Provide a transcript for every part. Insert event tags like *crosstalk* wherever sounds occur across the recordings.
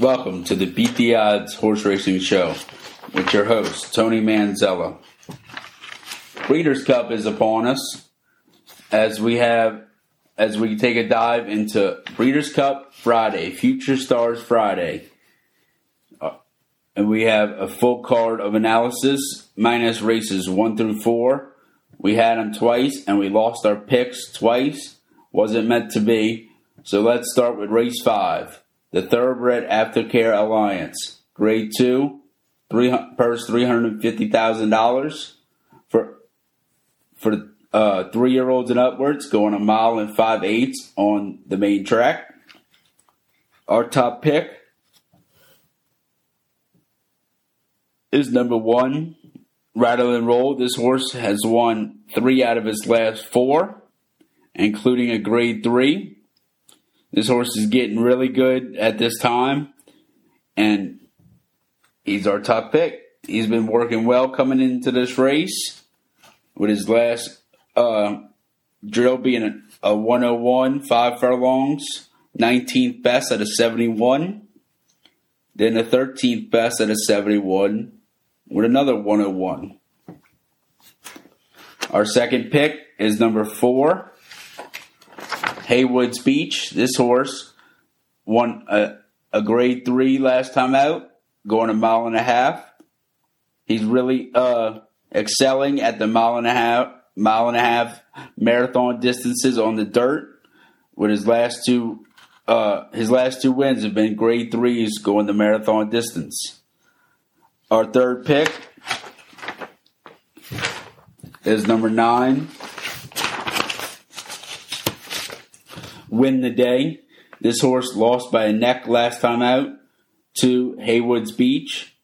Welcome to the Beat the Odds Horse Racing Show with your host, Tony Manzella. Breeders' Cup is upon us as we have as we take a dive into Breeders' Cup Friday, Future Stars Friday. Uh, and we have a full card of analysis minus races 1 through 4. We had them twice and we lost our picks twice. Wasn't meant to be. So let's start with race 5 the Thoroughbred Aftercare Alliance, Grade 2, three, purse $350,000 for, for uh, three year olds and upwards, going a mile and five eighths on the main track. Our top pick is number one, Rattle and Roll. This horse has won three out of his last four, including a grade three. This horse is getting really good at this time, and he's our top pick. He's been working well coming into this race with his last uh, drill being a, a 101, five furlongs, 19th best at a 71, then a 13th best at a 71 with another 101. Our second pick is number four, Haywood's Beach. This horse won a, a grade three last time out, going a mile and a half. He's really uh, excelling at the mile and a half, mile and a half marathon distances on the dirt. With his last two, uh, his last two wins have been grade threes going the marathon distance. Our third pick is number nine, win the day. This horse lost by a neck last time out to Haywood's Beach.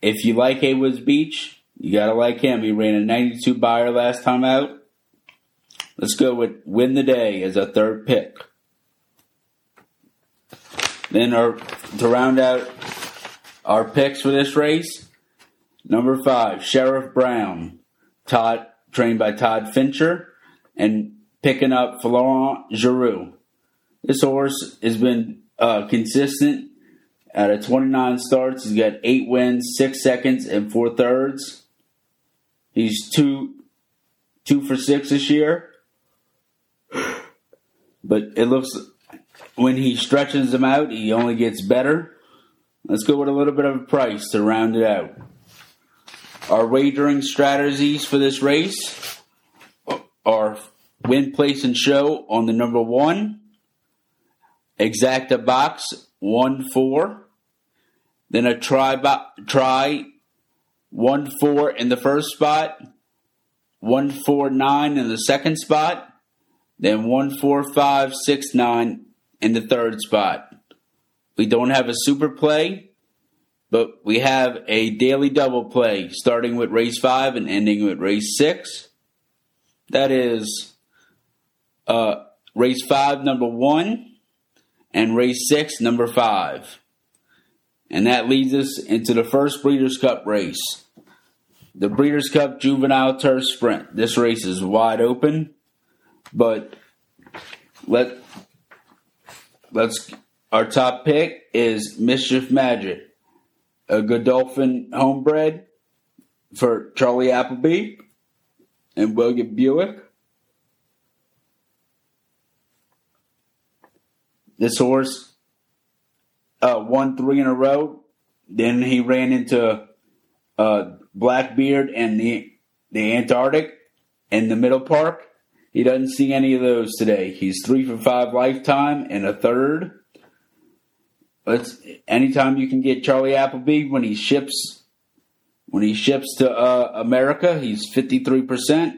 If you like Haywood's Beach, you gotta like him. He ran a 92 Beyer last time out. Let's go with win the day as a third pick. Then our to round out our picks for this race, number five, Sheriff Brown, Todd trained by Todd Fincher, and picking up Florent Geroux. This horse has been uh, consistent out of 29 starts. He's got eight wins, six seconds, and four thirds. He's two two for six this year. But it looks when he stretches them out, he only gets better. Let's go with a little bit of a price to round it out. Our wagering strategies for this race are win, place, and show on the number one. Exacta box one four. Then a try bo- try one four in the first spot. One four nine in the second spot. Then one four five six nine in the third spot. We don't have a super play, but we have a daily double play starting with race five and ending with race six. That is uh, race five, number one, and race six, number five. And that leads us into the first Breeders' Cup race. The Breeders' Cup Juvenile Turf Sprint. This race is wide open, but let let's our top pick is Mischief Magic, a Godolphin homebred for Charlie Appleby and William Buick. This horse uh, won three in a row. Then he ran into uh, Blackbeard and the the Antarctic in the middle park. He doesn't see any of those today. He's three for five lifetime and a third. Anytime you can get Charlie Appleby when he ships when he ships to uh, America, he's fifty three percent.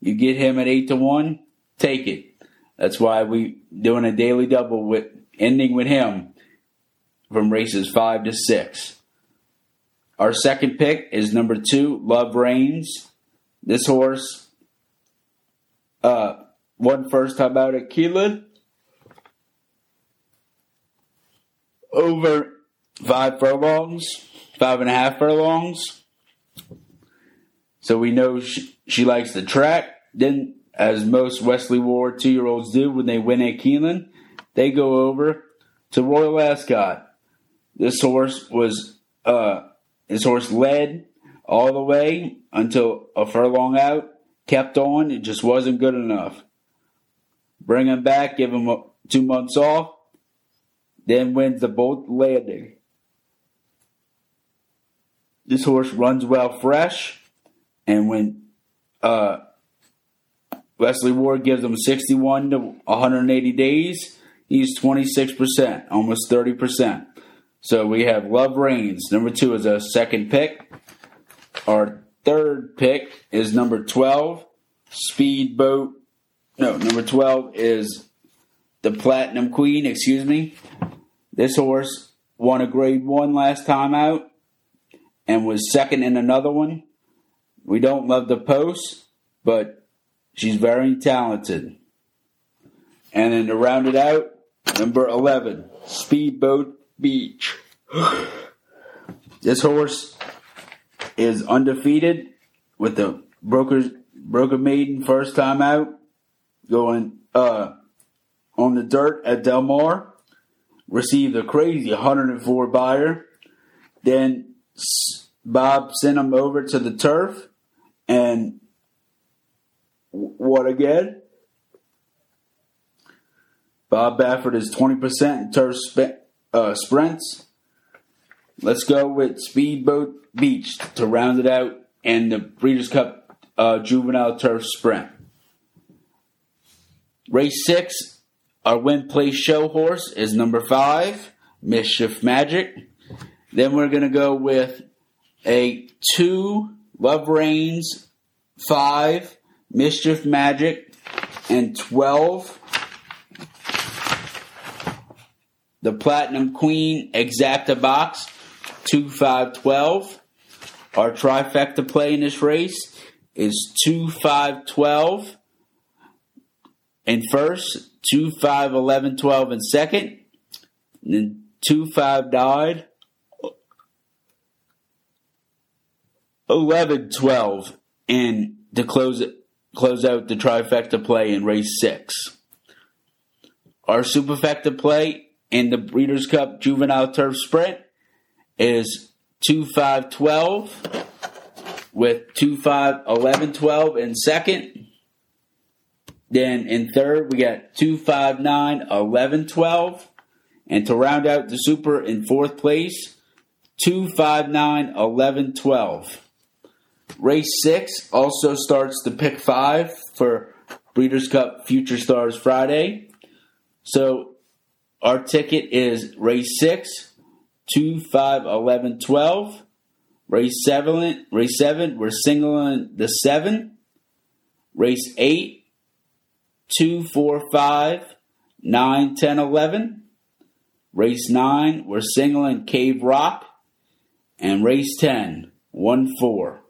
You get him at eight to one, take it. That's why we doing a daily double with ending with him from races five to six. Our second pick is number two, Love Reigns. This horse uh, won first time out at Keeneland. Over five furlongs, five and a half furlongs. So we know she, she likes the track. Then as most Wesley Ward two year olds do when they win at Keeneland, they go over to Royal Ascot This horse was uh, his horse led all the way until a furlong out, kept on. It just wasn't good enough. Bring him back, give him two months off, then wins the Bolton Landing. This horse runs well fresh, and when uh, Wesley Ward gives him 61 to 180 days, he's 26%, almost 30%. So we have Love Reigns. Number two is a second pick. Our third pick is number 12, Speedboat. No, number 12 is the Platinum Queen, excuse me. This horse won a grade one last time out and was second in another one. We don't love the post, but she's very talented. And then to round it out, number 11, Speedboat Beach. *sighs* this horse is undefeated with the broker broker maiden first time out going uh, on the dirt at Del Mar. Received a crazy 104 Beyer Then Bob sent him over to the turf and what again? Bob Baffert is 20% in turf sp- uh, sprints. Let's go with Speedboat Beach to round it out and the Breeders' Cup uh, Juvenile Turf Sprint. Race six, our win place show horse is number five, Mischief Magic. Then we're going to go with a two, Love Reigns, five, Mischief Magic, and 12, the Platinum Queen Exacta Box, 2, 5, 12. Our trifecta play in this race is 2, 5, 12 in first, 2, 5, 11, 12 in second, and then 2, 5 died, 11, 12 in to close close out the trifecta play in race six. Our superfecta play in the Breeders' Cup Juvenile Turf Sprint is 2 5 12 with 2 5 11 12 in second. Then in third, we got 2 5 9 11 12. And to round out the super in fourth place, 2 5 9 11 12. Race 6 also starts the pick 5 for Breeders' Cup Future Stars Friday. So our ticket is race 6, 2, 5, 11, 12. Race 7, race 7 we're singling the 7. Race 8, 2, 4, 5, 9, 10, 11. Race 9, we're singling Cave Rock. And race 10, 1, 4.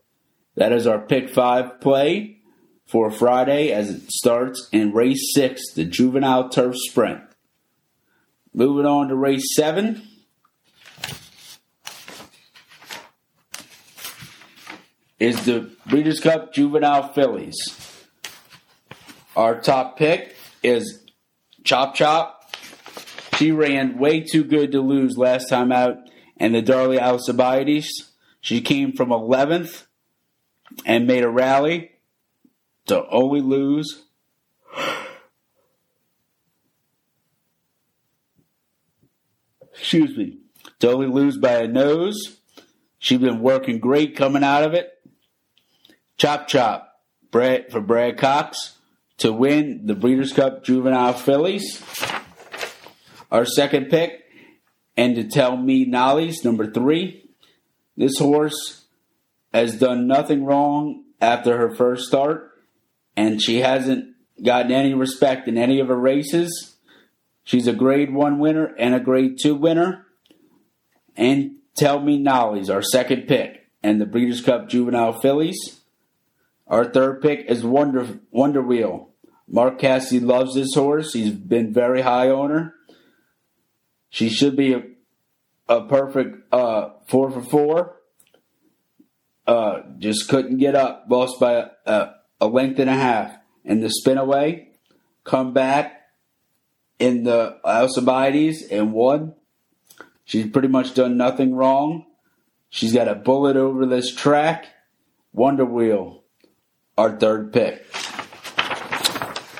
That is our pick 5 play for Friday as it starts in race 6, the Juvenile Turf Sprint. Moving on to race seven. Is the Breeders' Cup Juvenile Fillies. Our top pick is Chop Chop. She ran way too good to lose last time out in the Darley Alcibiades. She came from 11th and made a rally to only lose *sighs* excuse me, to only lose by a nose. She's been working great coming out of it. Chop chop, Brad for Brad Cox to win the Breeders' Cup Juvenile Fillies. Our second pick, and to tell me Nolly's number three. This horse has done nothing wrong after her first start, and she hasn't gotten any respect in any of her races. She's a grade one winner and a grade two winner. And Tell Me Nolly's our second pick, and the Breeders' Cup Juvenile Fillies. Our third pick is Wonder Wonder Wheel. Mark Cassidy loves this horse. He's been very high on her. She should be a, a perfect uh, four for four. Uh, just couldn't get up. Lost by a, a length and a half. And the Spinaway, come back, in the Alcibiades and won. She's pretty much done nothing wrong. She's got a bullet over this track. Wonder Wheel, our third pick.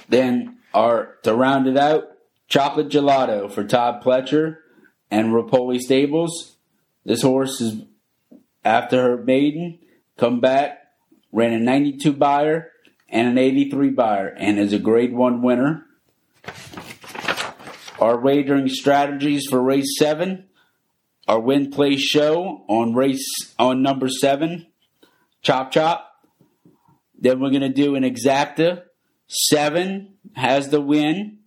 Then our to round it out, Chocolate Gelato for Todd Pletcher and Repole Stables. This horse is after her maiden, come back, ran a 92 Beyer and an 83 Beyer, and is a grade one winner. Our wagering strategies for race seven, our win play show on race on number seven, chop chop. Then we're gonna do an exacta. Seven has the win.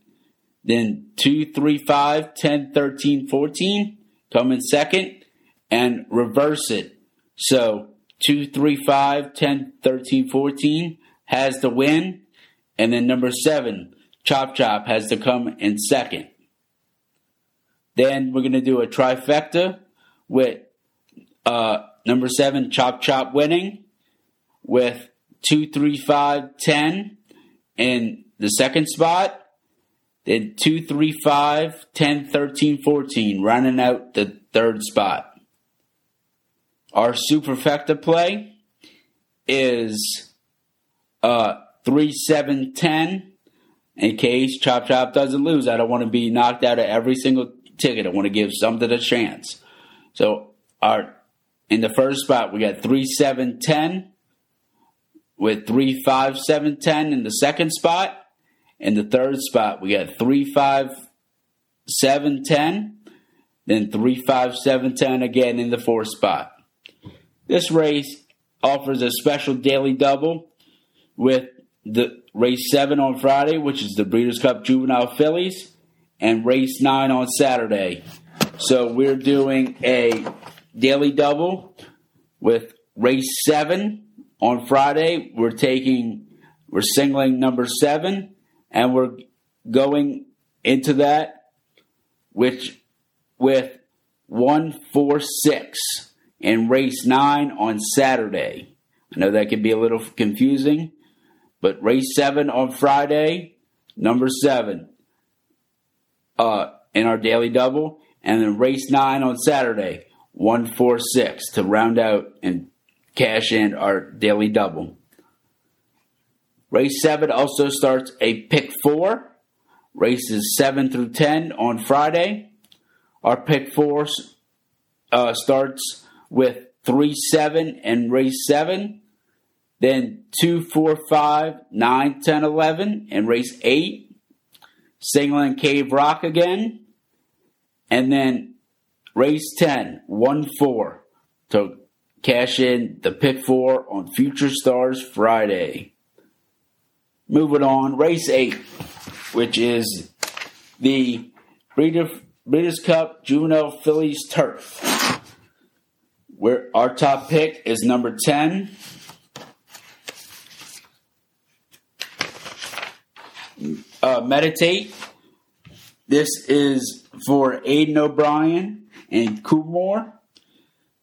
Then two, three, five, 10, 13, 14 come in second and reverse it. So two, three, five, 10, 13, 14 has the win. And then number seven, Chop Chop, has to come in second. Then we're going to do a trifecta with uh, number seven, Chop Chop winning with two, three, five, 10 in the second spot. Then two, three, five, 10, 13, 14, running out the third spot. Our superfecta play is uh, 3, 7, 10. In case Chop Chop doesn't lose, I don't want to be knocked out of every single ticket. I want to give something a chance. So our in the first spot we got 3, 7, 10 with 3, 5, 7, 10 in the second spot. In the third spot we got 3, 5, 7, 10. Then 3, 5, 7, 10 again in the fourth spot. This race offers a special daily double with the race 7 on Friday, which is the Breeders' Cup Juvenile Fillies, and race 9 on Saturday. So we're doing a daily double with race 7 on Friday. We're taking, we're singling number 7, and we're going into that which with 146 and race 9 on Saturday. I know that can be a little confusing, but race 7 on Friday, number 7 uh, in our daily double, and then race 9 on Saturday, 146 to round out and cash in our daily double. Race 7 also starts a pick 4. Races 7 through 10 on Friday. Our pick 4 uh, starts with 3 7 and race 7. Then 2 4 5, 9 10 11 and race 8. Singling Cave Rock again. And then race 10, 1 4 to cash in the pick 4 on Future Stars Friday. Moving on, race 8, which is the Breeders' Cup Juvenile Fillies Turf. Where our top pick is number 10. Uh, meditate. This is for Aidan O'Brien and Coolmore.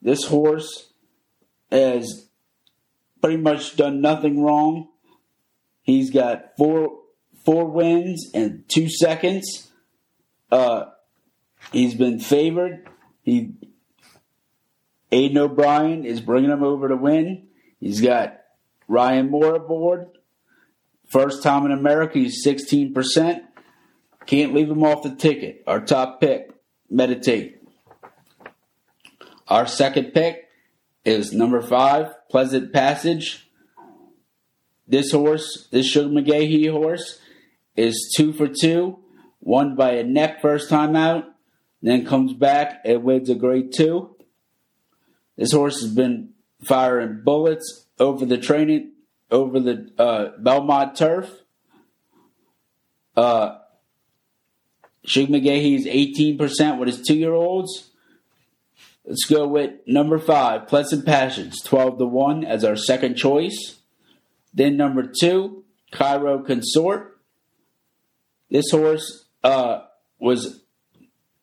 This horse has pretty much done nothing wrong. He's got four four wins and two seconds. Uh, he's been favored. He Aidan O'Brien is bringing him over to win. He's got Ryan Moore aboard. First time in America, he's 16%. Can't leave him off the ticket. Our top pick, Meditate. Our second pick is number five, Pleasant Passage. This horse, this Shug McGaughey horse, is two for two. Won by a neck first time out, then comes back and wins a grade two. This horse has been firing bullets over the training, over the uh, Belmont turf. Uh, Shug McGaughey is 18% with his two year olds. Let's go with number five, Pleasant Passions, 12 to 1 as our second choice. Then number two, Cairo Consort. This horse uh, was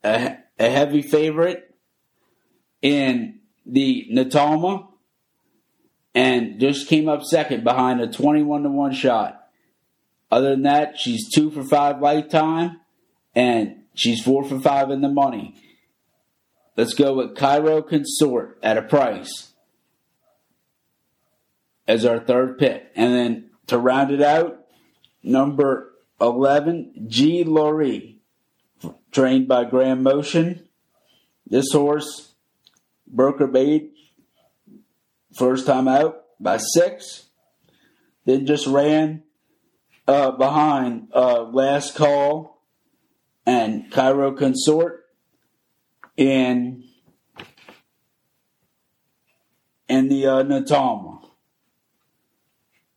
a, a heavy favorite in the Natalma and just came up second behind a 21 to 1 shot. Other than that, she's 2 for 5 lifetime and she's 4 for 5 in the money. let's go with Cairo Consort at a price as our third pick. And then to round it out, number 11, G. Laurie, trained by Graham Motion. This horse her bait first time out by six. Then just ran uh, behind uh, Last Call and Cairo Consort in in the uh, Natalma.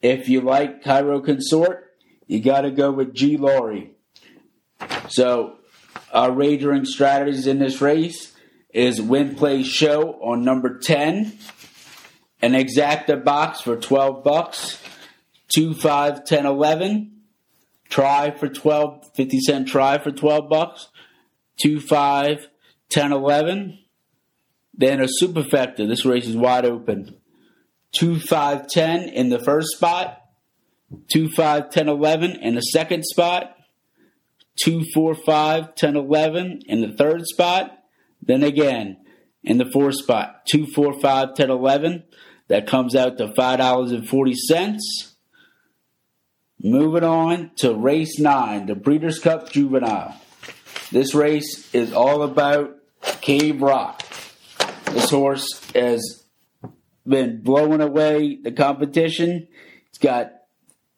If you like Cairo Consort, you got to go with G. Laurie. So, our wagering strategies in this race is win, play, show on number 10, an exacta box for 12 bucks, 2, 5, 10, 11, try for 12, 50 cent try for 12 bucks, 2, 5, 10, 11, then a superfecta. This race is wide open. 2 5 10 in the first spot, 2 5 10 11 in the second spot, 2 4 5 10 11 in the third spot, then again in the fourth spot, 2 4 5 10 11. That comes out to $5.40. Moving on to race 9, the Breeders' Cup Juvenile. This race is all about Cave Rock. This horse has been blowing away the competition. It's got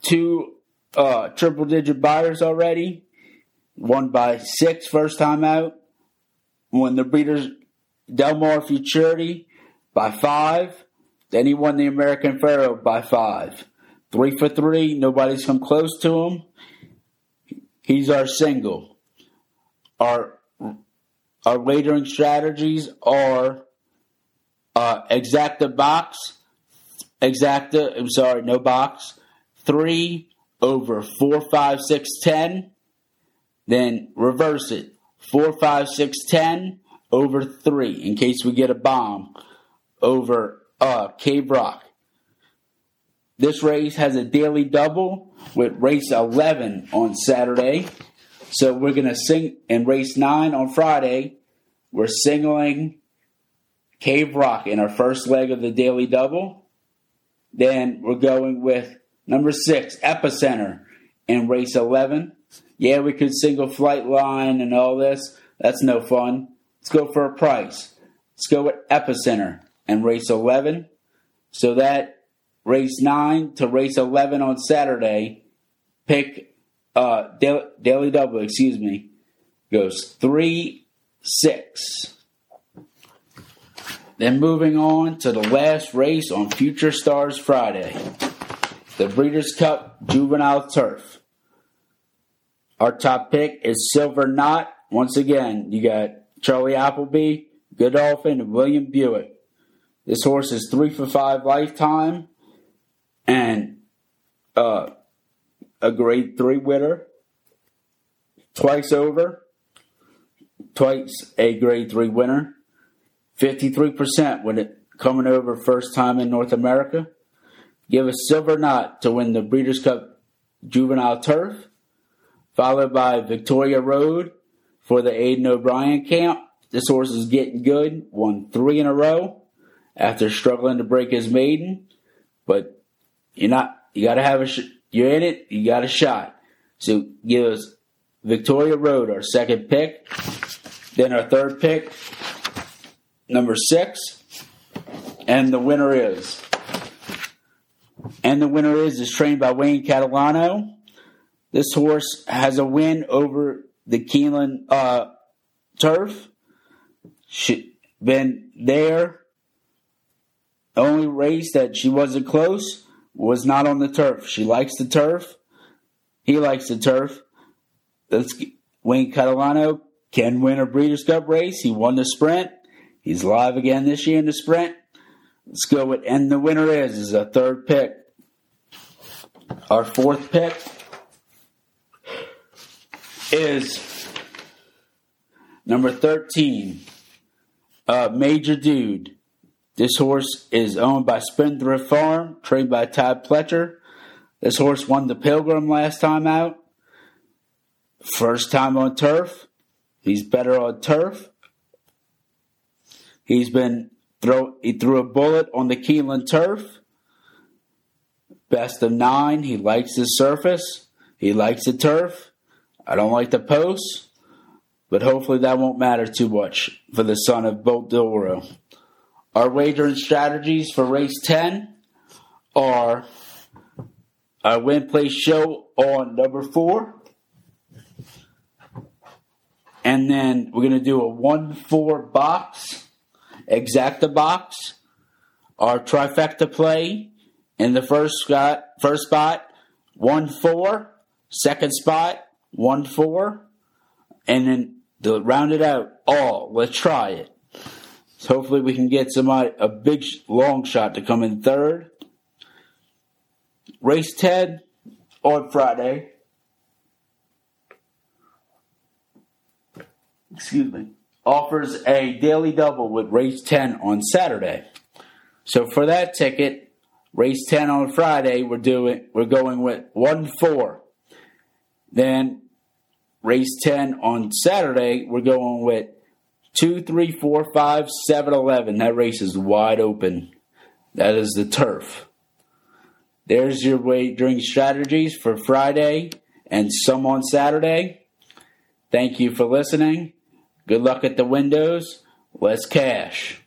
two uh, triple digit Beyers already. Won by six first time out. Won the Breeders' Del Mar Futurity by five. Then he won the American Pharoah by five. Three for three. Nobody's come close to him. He's our single. Our our wagering strategies are uh, exacta box, exacta, I'm sorry, no box, 3 over 4, 5, 6, 10. Then reverse it, 4, 5, 6, 10 over 3 in case we get a bomb over uh, Cave Rock. This race has a daily double with race 11 on Saturday. So we're going to sing in race 9 on Friday. We're singling Cave Rock in our first leg of the daily double. Then we're going with number six, Epicenter in race 11. Yeah, we could single Flightline and all this. That's no fun. Let's go for a price. Let's go with Epicenter and race 11. So that race 9 to race 11 on Saturday, pick uh, daily, daily double, excuse me, goes 3 6. Then moving on to the last race on Future Stars Friday, the Breeders' Cup Juvenile Turf. Our top pick is Silver Knot. Once again, you got Charlie Appleby, Godolphin, and William Buick. This horse is three for five lifetime and uh, a grade three winner twice over, twice a grade three winner. 53% when it coming over first time in North America. Give a silver knot to win the Breeders' Cup Juvenile Turf, followed by Victoria Road for the Aidan O'Brien camp. This horse is getting good, won three in a row after struggling to break his maiden, but you're not. You got to have a. Sh- you're in it. You got a shot. So give us Victoria Road, our second pick. Then our third pick, number six. And the winner is. And the winner is is trained by Wayne Catalano. This horse has a win over the Keeneland uh, turf. She been there. only race that she wasn't close was not on the turf. She likes the turf. He likes the turf. Let's Wayne Catalano can win a Breeders' Cup race. He won the sprint. He's live again this year in the sprint. Let's go with, and the winner is, is a third pick. Our fourth pick is number 13, uh, Major Dude. This horse is owned by Spendthrift Farm, trained by Todd Pletcher. This horse won the Pilgrim last time out. First time on turf. He's better on turf. He's been throw he threw a bullet on the Keeneland turf. Best of nine. He likes the surface. He likes the turf. I don't like the posts, but hopefully that won't matter too much for the son of Bolt D'Oro. Our wagering strategies for race 10 are our win place show on number four. And then we're going to do a 1 4 box, exacta box, our trifecta play in the first spot, first spot, 1 4, second spot, 1 4, and then to round it out all. Let's try it. So hopefully we can get somebody a big long shot to come in third. Race 10 on Friday. Excuse me. Offers a daily double with race 10 on Saturday. So for that ticket, race 10 on Friday, we're doing we're going with 1 4. Then race 10 on Saturday, we're going with 2 3 4 5 7 11. That race is wide open. That is the turf. There's your wagering strategies for Friday and some on Saturday. Thank you for listening. Good luck at the windows. Let's cash.